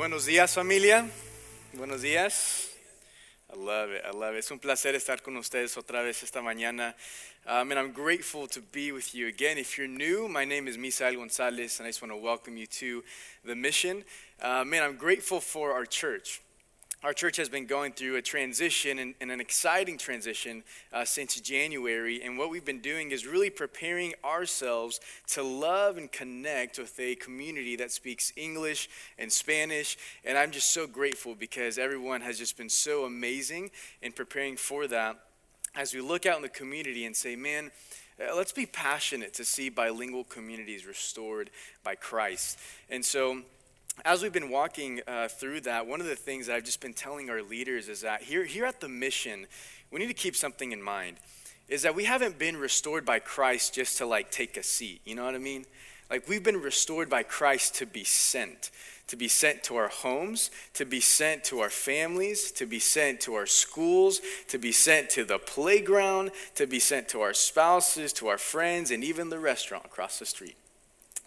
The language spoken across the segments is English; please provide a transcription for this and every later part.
buenos días familia. Buenos días. I love it. I love it. Es un placer estar con ustedes otra vez esta mañana. Um, and I'm grateful to be with you again. If you're new, my name is Misael Gonzalez, and I just want to welcome you to the mission. Uh, man, I'm grateful for our church our church has been going through a transition and, and an exciting transition uh, since January. And what we've been doing is really preparing ourselves to love and connect with a community that speaks English and Spanish. And I'm just so grateful because everyone has just been so amazing in preparing for that. As we look out in the community and say, man, uh, let's be passionate to see bilingual communities restored by Christ. And so, as we've been walking uh, through that, one of the things that I've just been telling our leaders is that here, here at the mission, we need to keep something in mind. Is that we haven't been restored by Christ just to like take a seat. You know what I mean? Like we've been restored by Christ to be sent, to be sent to our homes, to be sent to our families, to be sent to our schools, to be sent to the playground, to be sent to our spouses, to our friends, and even the restaurant across the street.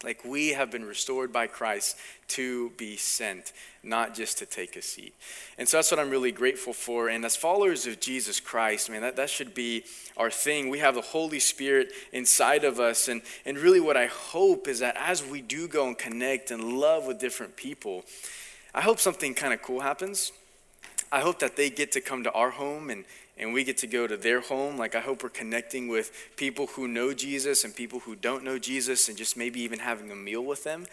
Like we have been restored by Christ to be sent, not just to take a seat. And so that's what I'm really grateful for. And as followers of Jesus Christ, man, that, that should be our thing. We have the Holy Spirit inside of us. And, and really, what I hope is that as we do go and connect and love with different people, I hope something kind of cool happens. I hope that they get to come to our home and, and we get to go to their home. Like, I hope we're connecting with people who know Jesus and people who don't know Jesus and just maybe even having a meal with them.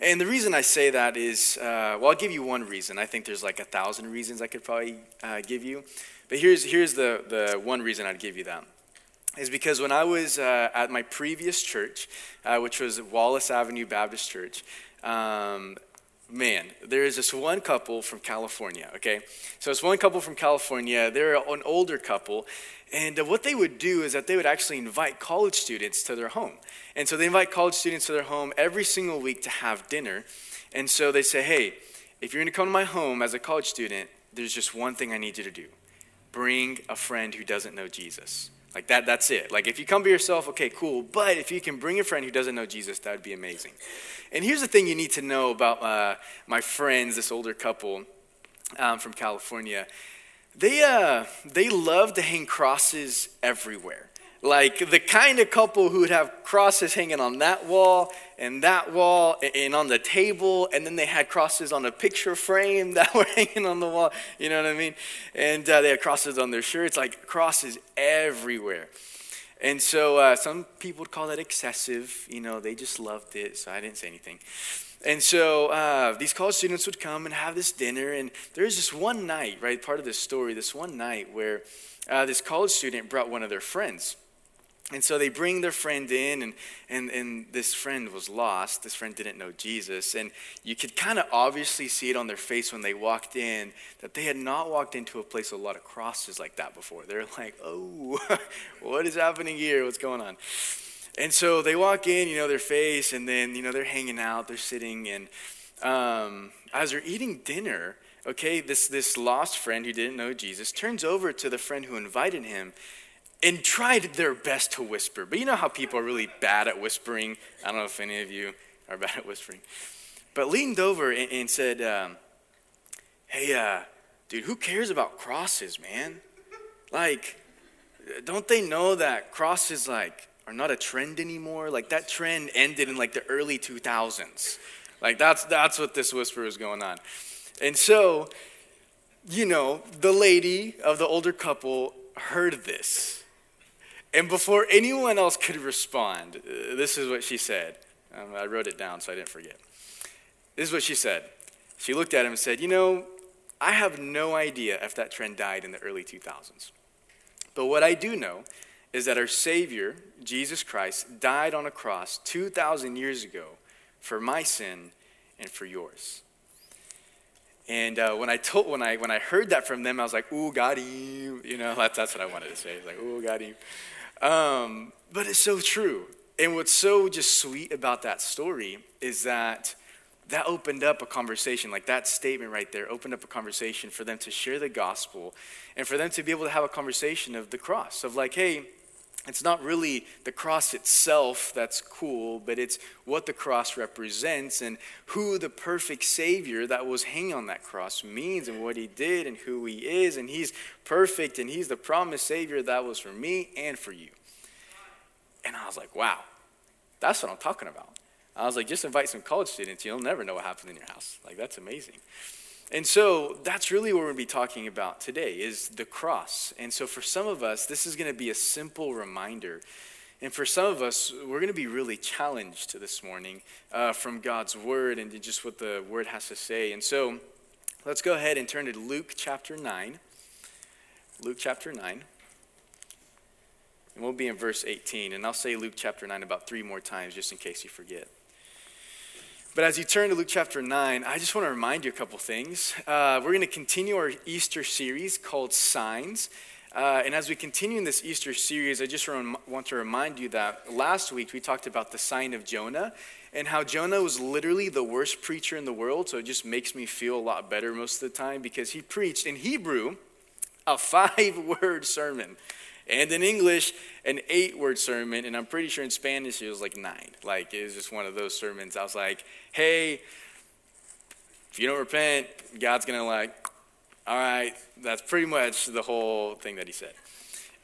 And the reason I say that is, uh, well, I'll give you one reason. I think there's like a thousand reasons I could probably uh, give you. But here's, here's the, the one reason I'd give you that. Is because when I was uh, at my previous church, uh, which was Wallace Avenue Baptist Church, um, man, there is this one couple from California, okay? So it's one couple from California. They're an older couple. And uh, what they would do is that they would actually invite college students to their home. And so they invite college students to their home every single week to have dinner. And so they say, hey, if you're going to come to my home as a college student, there's just one thing I need you to do bring a friend who doesn't know Jesus. Like that, that's it. Like if you come by yourself, okay, cool. But if you can bring a friend who doesn't know Jesus, that would be amazing. And here's the thing you need to know about uh, my friends, this older couple um, from California. They, uh, they love to hang crosses everywhere. Like the kind of couple who would have crosses hanging on that wall and that wall and on the table, and then they had crosses on a picture frame that were hanging on the wall. You know what I mean? And uh, they had crosses on their shirts, like crosses everywhere. And so uh, some people would call that excessive. You know, they just loved it, so I didn't say anything. And so uh, these college students would come and have this dinner. And there's this one night, right, part of this story, this one night where uh, this college student brought one of their friends. And so they bring their friend in, and, and, and this friend was lost. This friend didn't know Jesus. And you could kind of obviously see it on their face when they walked in that they had not walked into a place with a lot of crosses like that before. They're like, oh, what is happening here? What's going on? And so they walk in, you know, their face, and then, you know, they're hanging out, they're sitting, and um, as they're eating dinner, okay, this, this lost friend who didn't know Jesus turns over to the friend who invited him and tried their best to whisper. But you know how people are really bad at whispering? I don't know if any of you are bad at whispering. But leaned over and, and said, um, Hey, uh, dude, who cares about crosses, man? Like, don't they know that crosses, like, are not a trend anymore? Like, that trend ended in, like, the early 2000s. Like, that's, that's what this whisper is going on. And so, you know, the lady of the older couple heard this and before anyone else could respond, uh, this is what she said. Um, I wrote it down so I didn't forget. This is what she said. She looked at him and said, You know, I have no idea if that trend died in the early 2000s. But what I do know is that our Savior, Jesus Christ, died on a cross 2,000 years ago for my sin and for yours. And uh, when I told, when I when I heard that from them, I was like, "Ooh, got him!" You know, that's, that's what I wanted to say. Like, "Ooh, got him." Um, but it's so true. And what's so just sweet about that story is that that opened up a conversation, like that statement right there opened up a conversation for them to share the gospel and for them to be able to have a conversation of the cross, of like, hey, it's not really the cross itself that's cool, but it's what the cross represents and who the perfect Savior that was hanging on that cross means and what he did and who he is. And he's perfect and he's the promised Savior that was for me and for you. And I was like, wow, that's what I'm talking about. I was like, just invite some college students. You'll never know what happened in your house. Like, that's amazing. And so that's really what we're going to be talking about today is the cross. And so for some of us, this is going to be a simple reminder. And for some of us, we're going to be really challenged this morning uh, from God's word and just what the word has to say. And so let's go ahead and turn to Luke chapter 9. Luke chapter 9. And we'll be in verse 18. And I'll say Luke chapter 9 about three more times just in case you forget. But as you turn to Luke chapter 9, I just want to remind you a couple things. Uh, we're going to continue our Easter series called Signs. Uh, and as we continue in this Easter series, I just want to remind you that last week we talked about the sign of Jonah and how Jonah was literally the worst preacher in the world. So it just makes me feel a lot better most of the time because he preached in Hebrew a five word sermon and in English, an eight word sermon. And I'm pretty sure in Spanish it was like nine. Like it was just one of those sermons. I was like, hey, if you don't repent, God's going to like, all right, that's pretty much the whole thing that he said.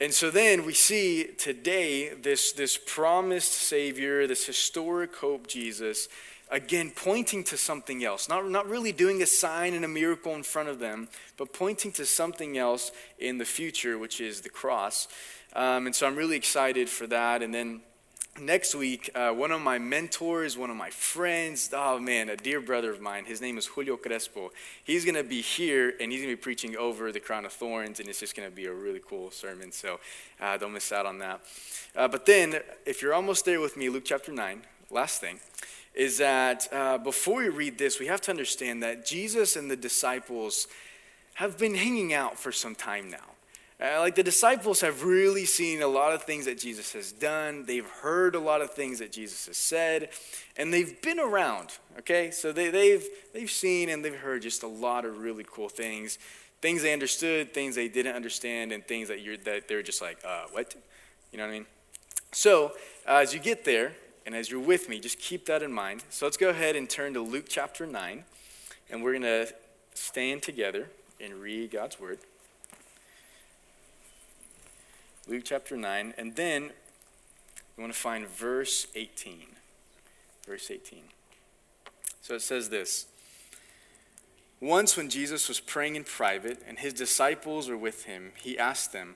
And so then we see today this, this promised Savior, this historic hope, Jesus, again pointing to something else. Not, not really doing a sign and a miracle in front of them, but pointing to something else in the future, which is the cross. Um, and so I'm really excited for that. And then next week, uh, one of my mentors, one of my friends, oh man, a dear brother of mine, his name is Julio Crespo. He's going to be here and he's going to be preaching over the crown of thorns, and it's just going to be a really cool sermon. So uh, don't miss out on that. Uh, but then, if you're almost there with me, Luke chapter 9, last thing is that uh, before we read this, we have to understand that Jesus and the disciples have been hanging out for some time now. Uh, like the disciples have really seen a lot of things that Jesus has done. They've heard a lot of things that Jesus has said, and they've been around. Okay, so they, they've they've seen and they've heard just a lot of really cool things, things they understood, things they didn't understand, and things that you're that they're just like, uh, what? You know what I mean? So uh, as you get there, and as you're with me, just keep that in mind. So let's go ahead and turn to Luke chapter 9, and we're going to stand together and read God's word. Luke chapter 9, and then we want to find verse 18. Verse 18. So it says this Once, when Jesus was praying in private and his disciples were with him, he asked them,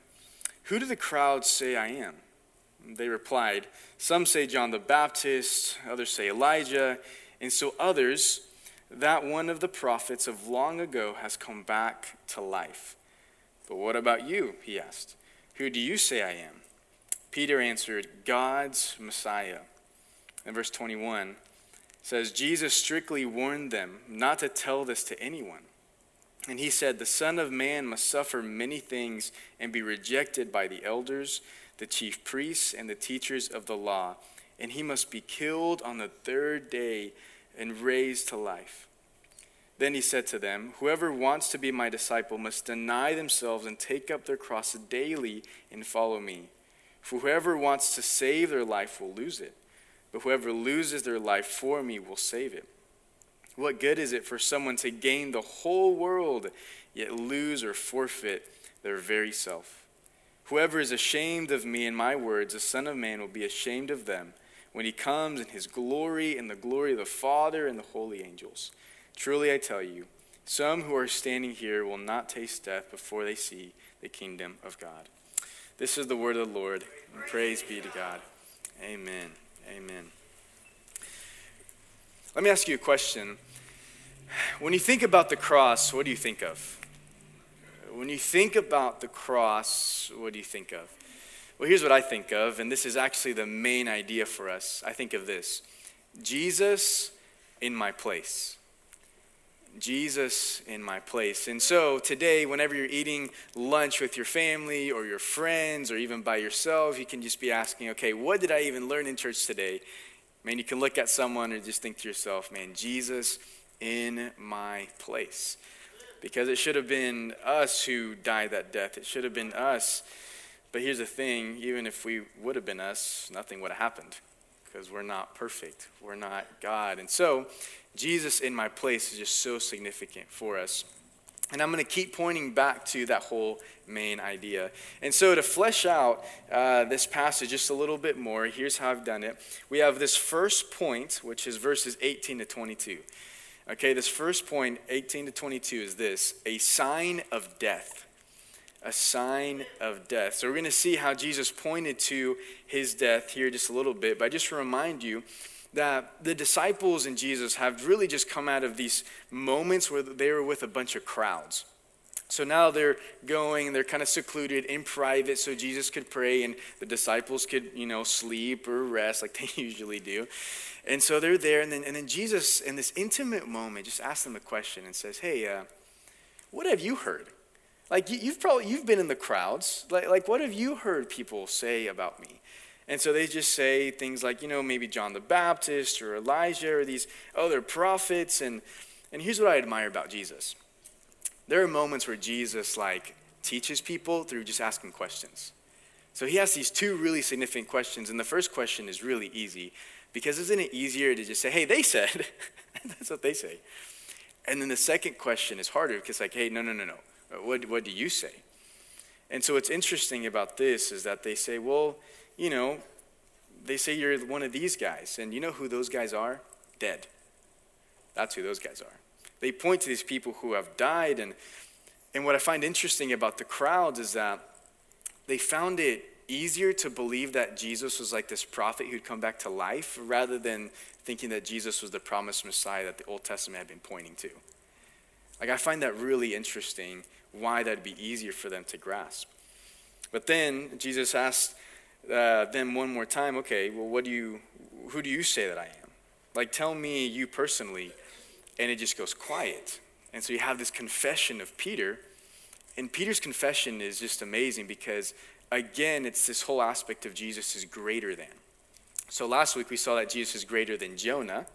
Who do the crowds say I am? They replied, Some say John the Baptist, others say Elijah, and so others, that one of the prophets of long ago has come back to life. But what about you? He asked. Who do you say I am? Peter answered, God's Messiah. And verse 21 says, Jesus strictly warned them not to tell this to anyone. And he said, The Son of Man must suffer many things and be rejected by the elders the chief priests, and the teachers of the law, and he must be killed on the third day and raised to life. Then he said to them, Whoever wants to be my disciple must deny themselves and take up their cross daily and follow me. For whoever wants to save their life will lose it, but whoever loses their life for me will save it. What good is it for someone to gain the whole world, yet lose or forfeit their very self? Whoever is ashamed of me and my words, the Son of Man will be ashamed of them when he comes in his glory and the glory of the Father and the holy angels. Truly I tell you, some who are standing here will not taste death before they see the kingdom of God. This is the word of the Lord. And praise be to God. Amen. Amen. Let me ask you a question. When you think about the cross, what do you think of? When you think about the cross, what do you think of? Well, here's what I think of, and this is actually the main idea for us. I think of this Jesus in my place. Jesus in my place. And so today, whenever you're eating lunch with your family or your friends or even by yourself, you can just be asking, okay, what did I even learn in church today? Man, you can look at someone and just think to yourself, man, Jesus in my place because it should have been us who died that death. It should have been us But here's the thing even if we would have been us, nothing would have happened because we're not perfect. We're not God. And so, Jesus in my place is just so significant for us. And I'm going to keep pointing back to that whole main idea. And so, to flesh out uh, this passage just a little bit more, here's how I've done it. We have this first point, which is verses 18 to 22. Okay, this first point, 18 to 22, is this a sign of death a sign of death. So we're going to see how Jesus pointed to his death here just a little bit. But I just remind you that the disciples and Jesus have really just come out of these moments where they were with a bunch of crowds. So now they're going they're kind of secluded in private so Jesus could pray and the disciples could, you know, sleep or rest like they usually do. And so they're there. And then, and then Jesus, in this intimate moment, just asks them a question and says, Hey, uh, what have you heard? Like you, have probably you've been in the crowds. Like, like what have you heard people say about me? And so they just say things like, you know, maybe John the Baptist or Elijah or these other prophets. And and here's what I admire about Jesus. There are moments where Jesus like teaches people through just asking questions. So he asks these two really significant questions, and the first question is really easy because isn't it easier to just say, hey, they said? That's what they say. And then the second question is harder because, like, hey, no, no, no, no. What, what do you say? And so what's interesting about this is that they say, well, you know, they say you're one of these guys. And you know who those guys are? Dead. That's who those guys are. They point to these people who have died. And, and what I find interesting about the crowds is that they found it easier to believe that Jesus was like this prophet who'd come back to life rather than thinking that Jesus was the promised Messiah that the Old Testament had been pointing to. Like, I find that really interesting why that'd be easier for them to grasp. But then Jesus asked uh, them one more time, okay, well, what do you, who do you say that I am? Like, tell me you personally. And it just goes quiet. And so you have this confession of Peter. And Peter's confession is just amazing because, again, it's this whole aspect of Jesus is greater than. So last week we saw that Jesus is greater than Jonah.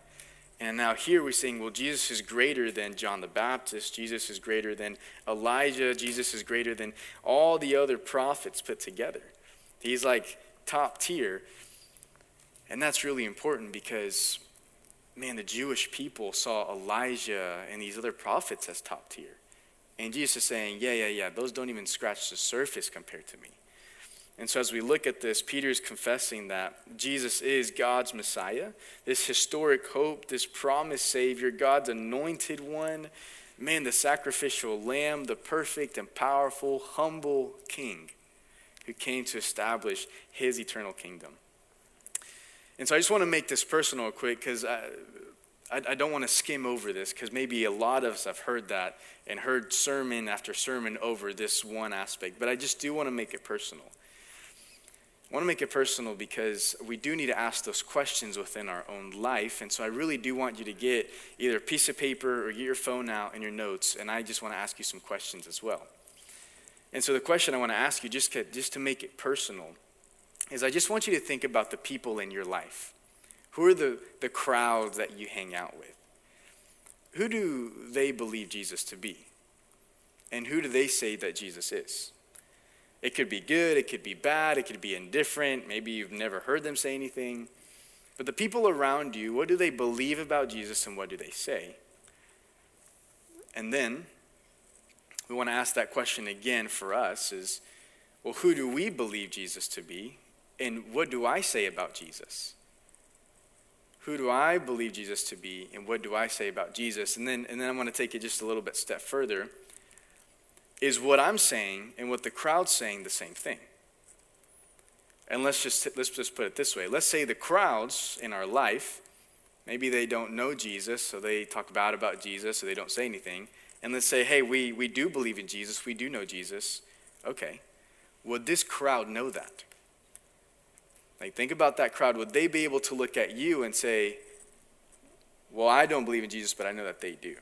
And now here we're saying, well, Jesus is greater than John the Baptist. Jesus is greater than Elijah. Jesus is greater than all the other prophets put together. He's like top tier. And that's really important because, man, the Jewish people saw Elijah and these other prophets as top tier. And Jesus is saying, yeah, yeah, yeah, those don't even scratch the surface compared to me. And so, as we look at this, Peter is confessing that Jesus is God's Messiah, this historic hope, this promised Savior, God's anointed one, man, the sacrificial lamb, the perfect and powerful, humble King who came to establish his eternal kingdom. And so, I just want to make this personal quick because I, I, I don't want to skim over this because maybe a lot of us have heard that and heard sermon after sermon over this one aspect, but I just do want to make it personal. I want to make it personal because we do need to ask those questions within our own life. And so I really do want you to get either a piece of paper or get your phone out and your notes. And I just want to ask you some questions as well. And so the question I want to ask you, just just to make it personal, is I just want you to think about the people in your life. Who are the, the crowds that you hang out with? Who do they believe Jesus to be? And who do they say that Jesus is? It could be good, it could be bad, it could be indifferent. Maybe you've never heard them say anything. But the people around you, what do they believe about Jesus and what do they say? And then we want to ask that question again for us is well, who do we believe Jesus to be? And what do I say about Jesus? Who do I believe Jesus to be? And what do I say about Jesus? And then, and then I want to take it just a little bit step further is what I'm saying and what the crowd's saying the same thing? And let's just, let's just put it this way. Let's say the crowds in our life, maybe they don't know Jesus, so they talk bad about Jesus, so they don't say anything. And let's say, hey, we, we do believe in Jesus, we do know Jesus. Okay. Would this crowd know that? Like, think about that crowd. Would they be able to look at you and say, well, I don't believe in Jesus, but I know that they do?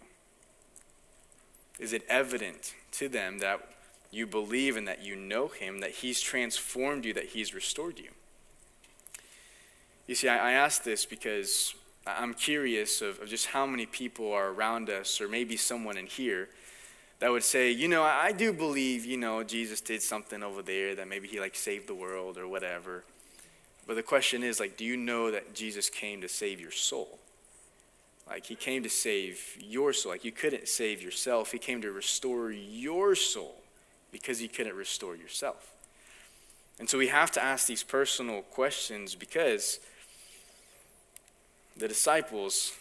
Is it evident to them that you believe and that you know Him, that He's transformed you, that He's restored you? You see, I, I ask this because I'm curious of, of just how many people are around us, or maybe someone in here, that would say, you know, I do believe, you know, Jesus did something over there that maybe he like saved the world or whatever. But the question is, like, do you know that Jesus came to save your soul? Like, he came to save your soul. Like, you couldn't save yourself. He came to restore your soul because you couldn't restore yourself. And so we have to ask these personal questions because the disciples,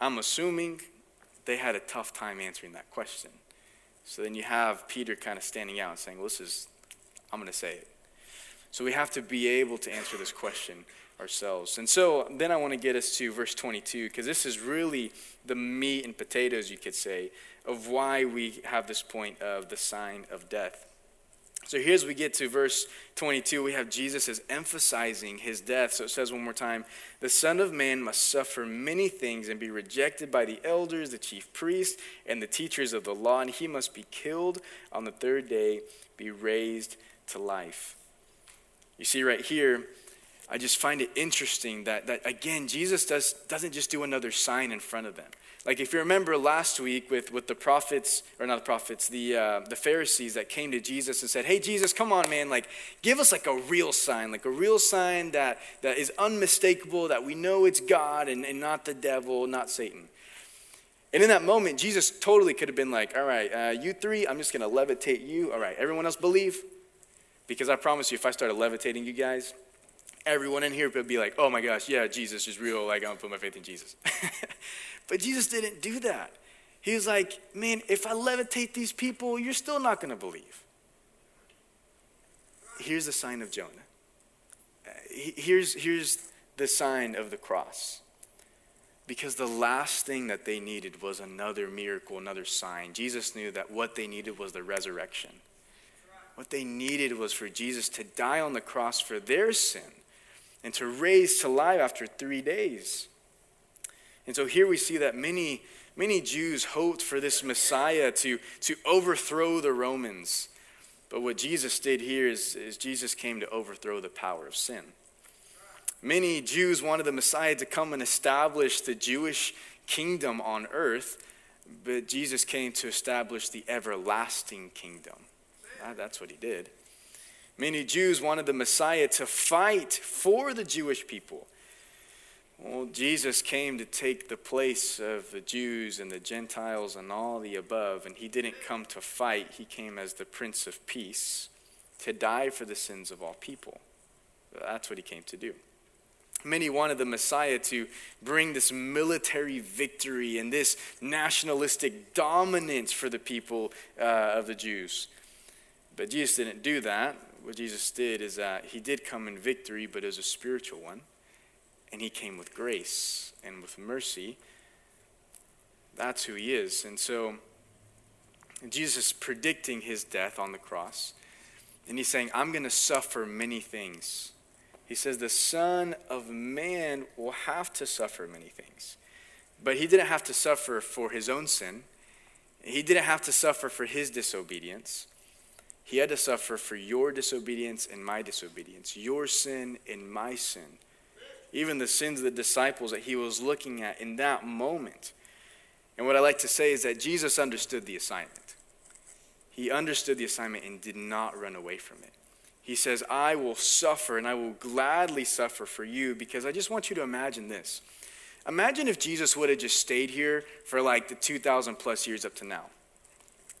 I'm assuming, they had a tough time answering that question. So then you have Peter kind of standing out and saying, well, this is, I'm going to say it. So we have to be able to answer this question ourselves. And so then I want to get us to verse 22, because this is really the meat and potatoes, you could say, of why we have this point of the sign of death. So here's we get to verse 22. We have Jesus is emphasizing his death. So it says one more time The Son of Man must suffer many things and be rejected by the elders, the chief priests, and the teachers of the law, and he must be killed on the third day, be raised to life. You see, right here, I just find it interesting that, that again, Jesus does, doesn't just do another sign in front of them. Like if you remember last week with, with the prophets, or not the prophets, the, uh, the Pharisees that came to Jesus and said, hey, Jesus, come on, man, like give us like a real sign, like a real sign that, that is unmistakable, that we know it's God and, and not the devil, not Satan. And in that moment, Jesus totally could have been like, all right, uh, you three, I'm just going to levitate you. All right, everyone else believe? Because I promise you, if I started levitating you guys, everyone in here would be like, oh my gosh, yeah, Jesus is real. Like, I'm going to put my faith in Jesus. but Jesus didn't do that. He was like, man, if I levitate these people, you're still not going to believe. Here's the sign of Jonah. Uh, here's, here's the sign of the cross. Because the last thing that they needed was another miracle, another sign. Jesus knew that what they needed was the resurrection. What they needed was for Jesus to die on the cross for their sin and to raise to life after three days. And so here we see that many, many Jews hoped for this Messiah to, to overthrow the Romans. But what Jesus did here is, is Jesus came to overthrow the power of sin. Many Jews wanted the Messiah to come and establish the Jewish kingdom on earth, but Jesus came to establish the everlasting kingdom. That's what he did. Many Jews wanted the Messiah to fight for the Jewish people. Well, Jesus came to take the place of the Jews and the Gentiles and all the above, and he didn't come to fight. He came as the Prince of Peace to die for the sins of all people. That's what he came to do. Many wanted the Messiah to bring this military victory and this nationalistic dominance for the people uh, of the Jews. But Jesus didn't do that what Jesus did is that he did come in victory, but as a spiritual one. And he came with grace and with mercy. That's who he is. And so Jesus is predicting his death on the cross. And he's saying, I'm going to suffer many things. He says, The Son of Man will have to suffer many things. But he didn't have to suffer for his own sin, he didn't have to suffer for his disobedience. He had to suffer for your disobedience and my disobedience, your sin and my sin. Even the sins of the disciples that he was looking at in that moment. And what I like to say is that Jesus understood the assignment. He understood the assignment and did not run away from it. He says, I will suffer and I will gladly suffer for you because I just want you to imagine this. Imagine if Jesus would have just stayed here for like the 2,000 plus years up to now.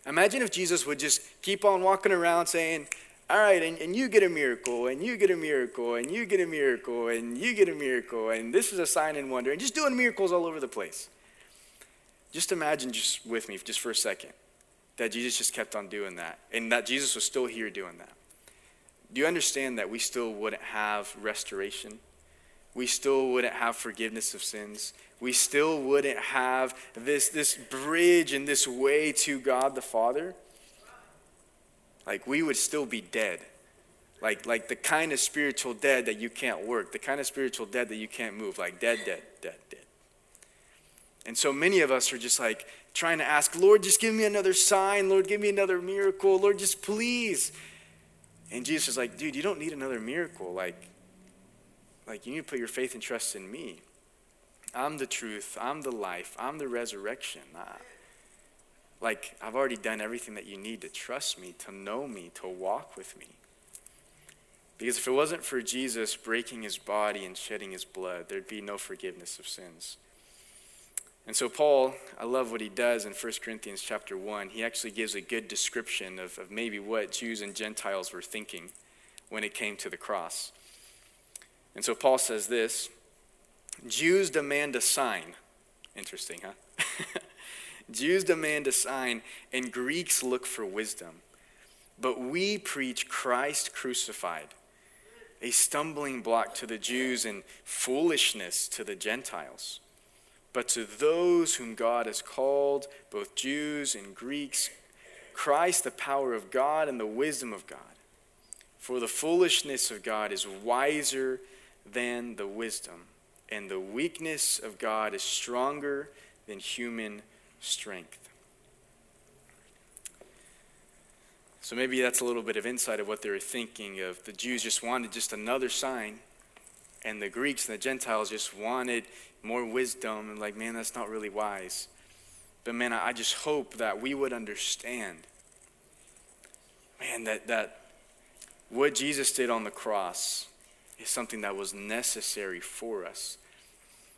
Imagine if Jesus would just keep on walking around saying, all right, and, and you get a miracle, and you get a miracle, and you get a miracle, and you get a miracle, and this is a sign and wonder, and just doing miracles all over the place. Just imagine, just with me, just for a second, that Jesus just kept on doing that, and that Jesus was still here doing that. Do you understand that we still wouldn't have restoration? We still wouldn't have forgiveness of sins we still wouldn't have this, this bridge and this way to God the Father. Like, we would still be dead. Like, like the kind of spiritual dead that you can't work, the kind of spiritual dead that you can't move. Like, dead, dead, dead, dead. And so many of us are just like trying to ask, Lord, just give me another sign. Lord, give me another miracle. Lord, just please. And Jesus is like, dude, you don't need another miracle. Like, like you need to put your faith and trust in me. I'm the truth. I'm the life. I'm the resurrection. like, I've already done everything that you need to trust me, to know me, to walk with me. Because if it wasn't for Jesus breaking his body and shedding his blood, there'd be no forgiveness of sins. And so Paul, I love what he does in 1 Corinthians chapter 1. He actually gives a good description of, of maybe what Jews and Gentiles were thinking when it came to the cross. And so Paul says this Jews demand a sign. Interesting, huh? Jews demand a sign, and Greeks look for wisdom. But we preach Christ crucified a stumbling block to the Jews and foolishness to the Gentiles. But to those whom God has called, both Jews and Greeks, Christ, the power of God and the wisdom of God. For the foolishness of God is wiser than the wisdom, and the weakness of God is stronger than human strength. So maybe that's a little bit of insight of what they were thinking of the Jews just wanted just another sign and the Greeks and the Gentiles just wanted more wisdom and like man that's not really wise. But man I just hope that we would understand man that that what Jesus did on the cross is something that was necessary for us.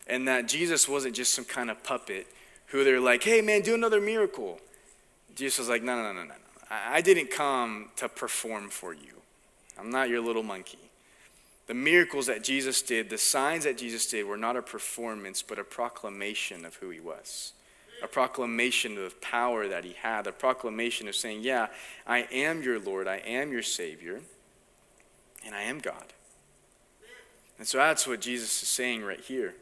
And that Jesus wasn't just some kind of puppet who they're like, hey man, do another miracle. Jesus was like, no, no, no, no, no. I didn't come to perform for you. I'm not your little monkey. The miracles that Jesus did, the signs that Jesus did, were not a performance, but a proclamation of who he was. A proclamation of power that he had, a proclamation of saying, Yeah, I am your Lord, I am your Savior, and I am God. And so that's what Jesus is saying right here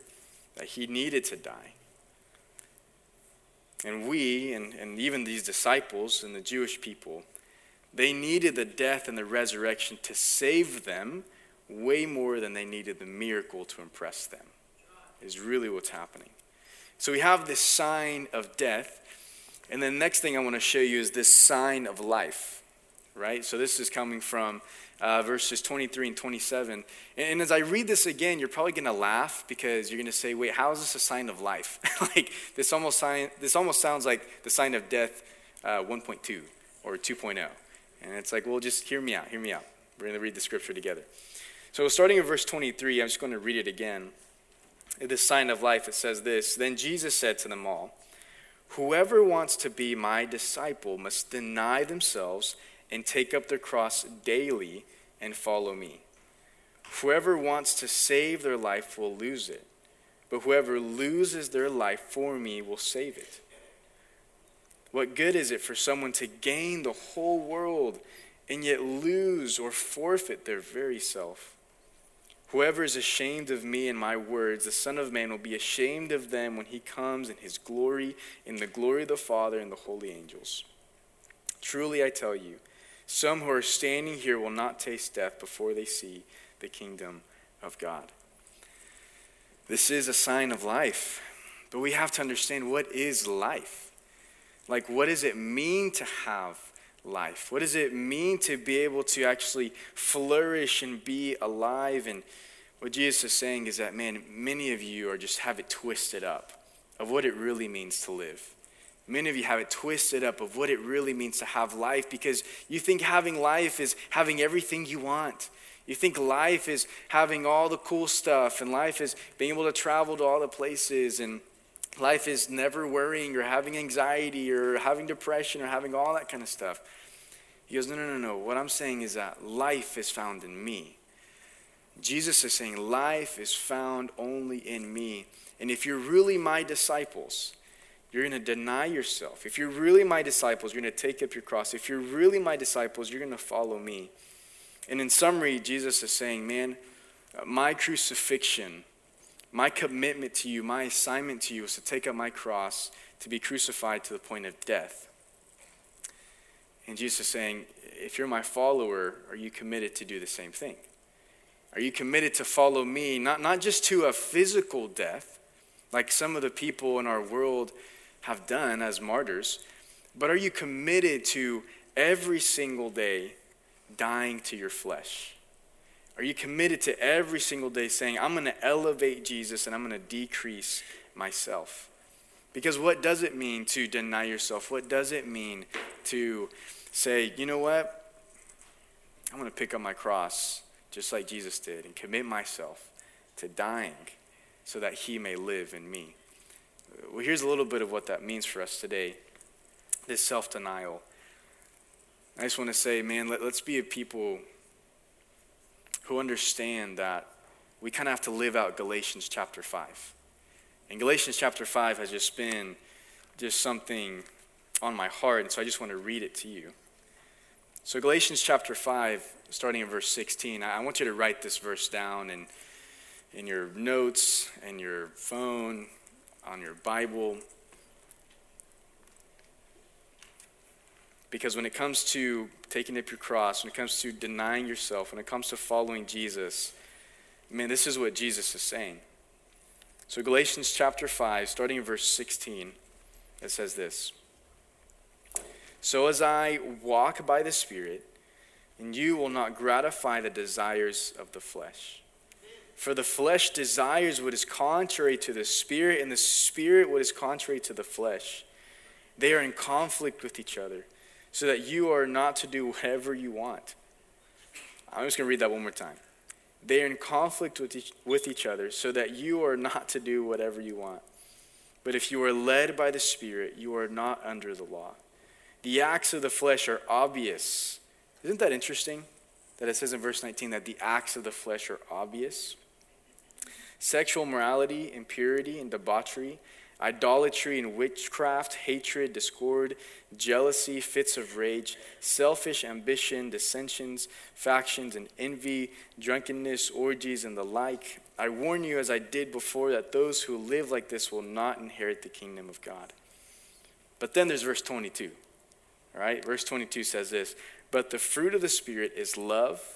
that he needed to die. And we, and, and even these disciples and the Jewish people, they needed the death and the resurrection to save them way more than they needed the miracle to impress them, is really what's happening. So we have this sign of death. And the next thing I want to show you is this sign of life, right? So this is coming from uh, verses 23 and 27. And, and, as I read this again, you're probably going to laugh because you're going to say, wait, how is this a sign of life? like, this almost, sign, this almost sounds like the sign of death uh, 1.2 or 2.0. And it's like, well, just hear me out, hear me out. We're going to read the scripture together. So, starting in verse 23, I'm just going to read it again. This sign of life, it says this Then Jesus said to them all, Whoever wants to be my disciple must deny themselves and take up their cross daily and follow me. Whoever wants to save their life will lose it, but whoever loses their life for me will save it. What good is it for someone to gain the whole world and yet lose or forfeit their very self? Whoever is ashamed of me and my words, the Son of Man will be ashamed of them when he comes in his glory, in the glory of the Father and the holy angels. Truly I tell you, some who are standing here will not taste death before they see the kingdom of God. This is a sign of life, but we have to understand what is life? Like, what does it mean to have life? What does it mean to be able to actually flourish and be alive? And what Jesus is saying is that, man, many of you are just have it twisted up of what it really means to live. Many of you have it twisted up of what it really means to have life because you think having life is having everything you want. You think life is having all the cool stuff, and life is being able to travel to all the places, and life is never worrying or having anxiety or having depression or having all that kind of stuff. He goes, No, no, no, no. What I'm saying is that life is found in me. Jesus is saying, Life is found only in me. And if you're really my disciples, you're going to deny yourself. If you're really my disciples, you're going to take up your cross. If you're really my disciples, you're going to follow me. And in summary, Jesus is saying, man, my crucifixion, my commitment to you, my assignment to you is to take up my cross, to be crucified to the point of death. And Jesus is saying, if you're my follower, are you committed to do the same thing? Are you committed to follow me, not, not just to a physical death, like some of the people in our world have done as martyrs, but are you committed to every single day dying to your flesh? Are you committed to every single day saying, I'm going to elevate Jesus and I'm going to decrease myself? Because what does it mean to deny yourself? What does it mean to say, you know what? I'm going to pick up my cross just like Jesus did and commit myself to dying so that he may live in me. Well, here's a little bit of what that means for us today this self denial. I just want to say, man, let, us be a people who understand that we kind of have to live out Galatians chapter 5. And Galatians chapter 5 has just been just something on my heart, and so I just want to read it to you. So, Galatians chapter 5, starting in verse 16, I want you to write this verse down in, in your notes and your phone, on your Bible. Because when it comes to taking up your cross, when it comes to denying yourself, when it comes to following Jesus, man, this is what Jesus is saying. So, Galatians chapter 5, starting in verse 16, it says this So, as I walk by the Spirit, and you will not gratify the desires of the flesh. For the flesh desires what is contrary to the Spirit, and the Spirit what is contrary to the flesh. They are in conflict with each other so that you are not to do whatever you want. I'm just going to read that one more time. They are in conflict with each, with each other so that you are not to do whatever you want. But if you are led by the Spirit, you are not under the law. The acts of the flesh are obvious. Isn't that interesting? That it says in verse 19 that the acts of the flesh are obvious. Sexual morality, impurity, and debauchery idolatry and witchcraft, hatred, discord, jealousy, fits of rage, selfish ambition, dissensions, factions, and envy, drunkenness, orgies, and the like. I warn you, as I did before, that those who live like this will not inherit the kingdom of God. But then there's verse 22. All right, verse 22 says this But the fruit of the Spirit is love,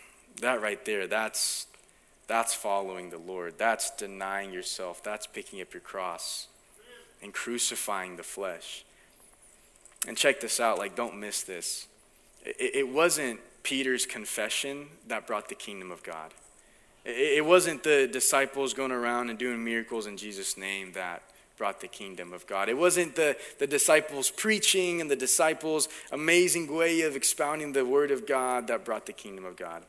that right there, that's, that's following the Lord. That's denying yourself. That's picking up your cross and crucifying the flesh. And check this out, like, don't miss this. It, it wasn't Peter's confession that brought the kingdom of God. It, it wasn't the disciples going around and doing miracles in Jesus' name that brought the kingdom of God. It wasn't the, the disciples preaching and the disciples' amazing way of expounding the word of God that brought the kingdom of God.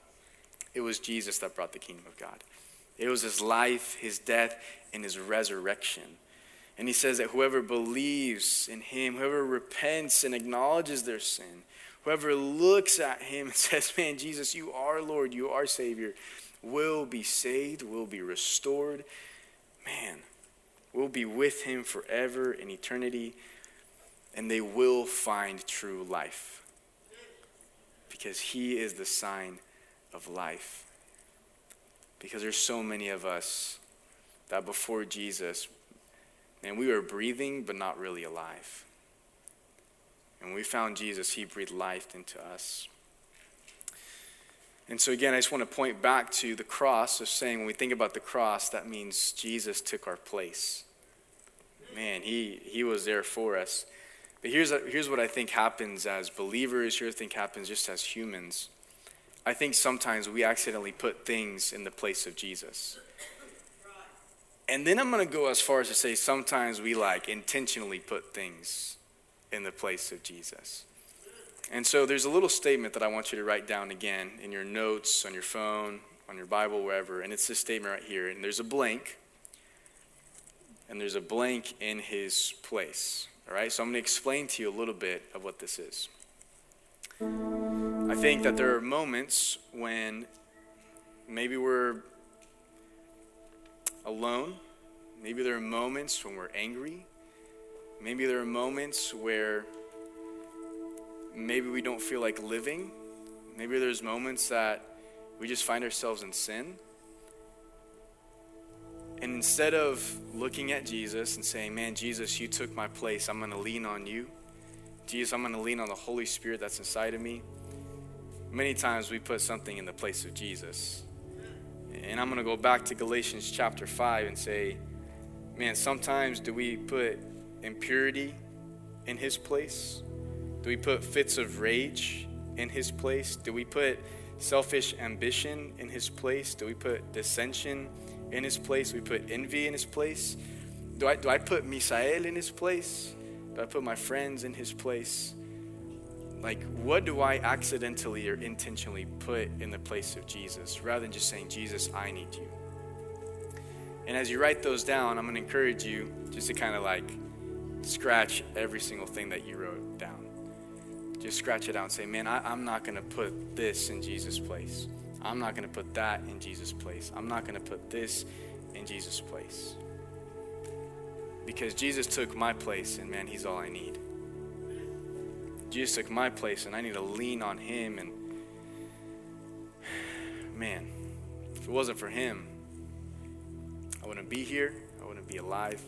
It was Jesus that brought the kingdom of God. It was his life, his death, and his resurrection and he says that whoever believes in him, whoever repents and acknowledges their sin, whoever looks at him and says, Man, Jesus, you are Lord, you are Savior, will be saved, will be restored. Man, will be with him forever in eternity, and they will find true life. Because he is the sign of life. Because there's so many of us that before Jesus and we were breathing, but not really alive. And when we found Jesus, he breathed life into us. And so, again, I just want to point back to the cross of saying when we think about the cross, that means Jesus took our place. Man, he, he was there for us. But here's, here's what I think happens as believers, here's what I think happens just as humans. I think sometimes we accidentally put things in the place of Jesus. And then I'm going to go as far as to say sometimes we like intentionally put things in the place of Jesus. And so there's a little statement that I want you to write down again in your notes, on your phone, on your Bible, wherever. And it's this statement right here. And there's a blank. And there's a blank in his place. All right? So I'm going to explain to you a little bit of what this is. I think that there are moments when maybe we're alone. Maybe there are moments when we're angry. Maybe there are moments where maybe we don't feel like living. Maybe there's moments that we just find ourselves in sin. And instead of looking at Jesus and saying, Man, Jesus, you took my place, I'm going to lean on you. Jesus, I'm going to lean on the Holy Spirit that's inside of me. Many times we put something in the place of Jesus. And I'm going to go back to Galatians chapter 5 and say, Man, sometimes do we put impurity in his place? Do we put fits of rage in his place? Do we put selfish ambition in his place? Do we put dissension in his place? Do we put envy in his place? Do I, do I put Misael in his place? Do I put my friends in his place? Like, what do I accidentally or intentionally put in the place of Jesus rather than just saying, Jesus, I need you? And as you write those down, I'm going to encourage you just to kind of like scratch every single thing that you wrote down. Just scratch it out and say, man, I, am not going to put this in Jesus' place. I'm not going to put that in Jesus' place. I'm not going to put this in Jesus' place. Because Jesus took my place, and man, He's all I need. Jesus took my place, and I need to lean on Him. And man, if it wasn't for Him, I wouldn't be here, I wouldn't be alive.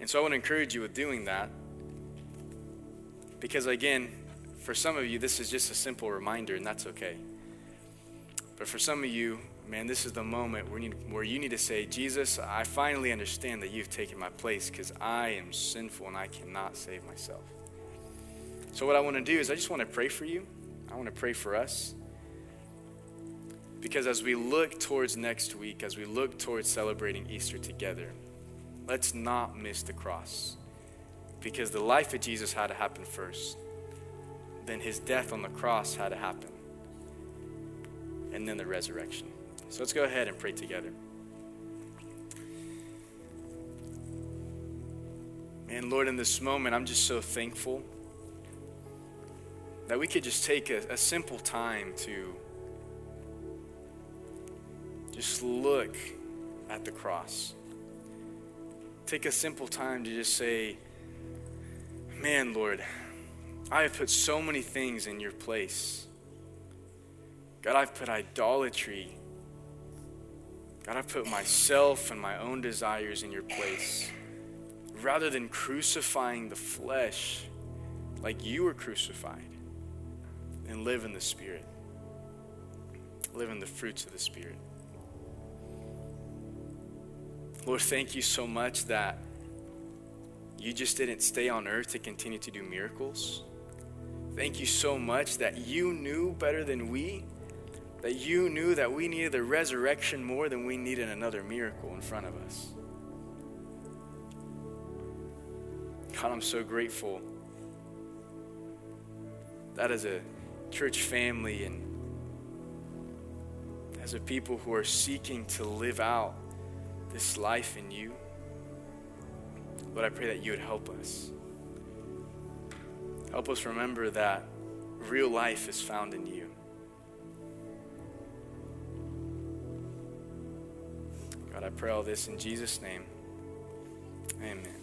And so I want to encourage you with doing that. Because again, for some of you, this is just a simple reminder, and that's okay. But for some of you, man, this is the moment where you, need, where you need to say, Jesus, I finally understand that you've taken my place because I am sinful and I cannot save myself. So, what I want to do is, I just want to pray for you. I want to pray for us. Because as we look towards next week, as we look towards celebrating Easter together, let's not miss the cross. Because the life of Jesus had to happen first. Then his death on the cross had to happen. And then the resurrection. So let's go ahead and pray together. And Lord, in this moment, I'm just so thankful that we could just take a, a simple time to just look at the cross. Take a simple time to just say, Man, Lord, I have put so many things in your place. God, I've put idolatry. God, I've put myself and my own desires in your place. Rather than crucifying the flesh like you were crucified and live in the Spirit, live in the fruits of the Spirit. Lord, thank you so much that you just didn't stay on earth to continue to do miracles. Thank you so much that you knew better than we, that you knew that we needed the resurrection more than we needed another miracle in front of us. God, I'm so grateful That is a church family and as a people who are seeking to live out this life in you. Lord, I pray that you would help us. Help us remember that real life is found in you. God, I pray all this in Jesus' name. Amen.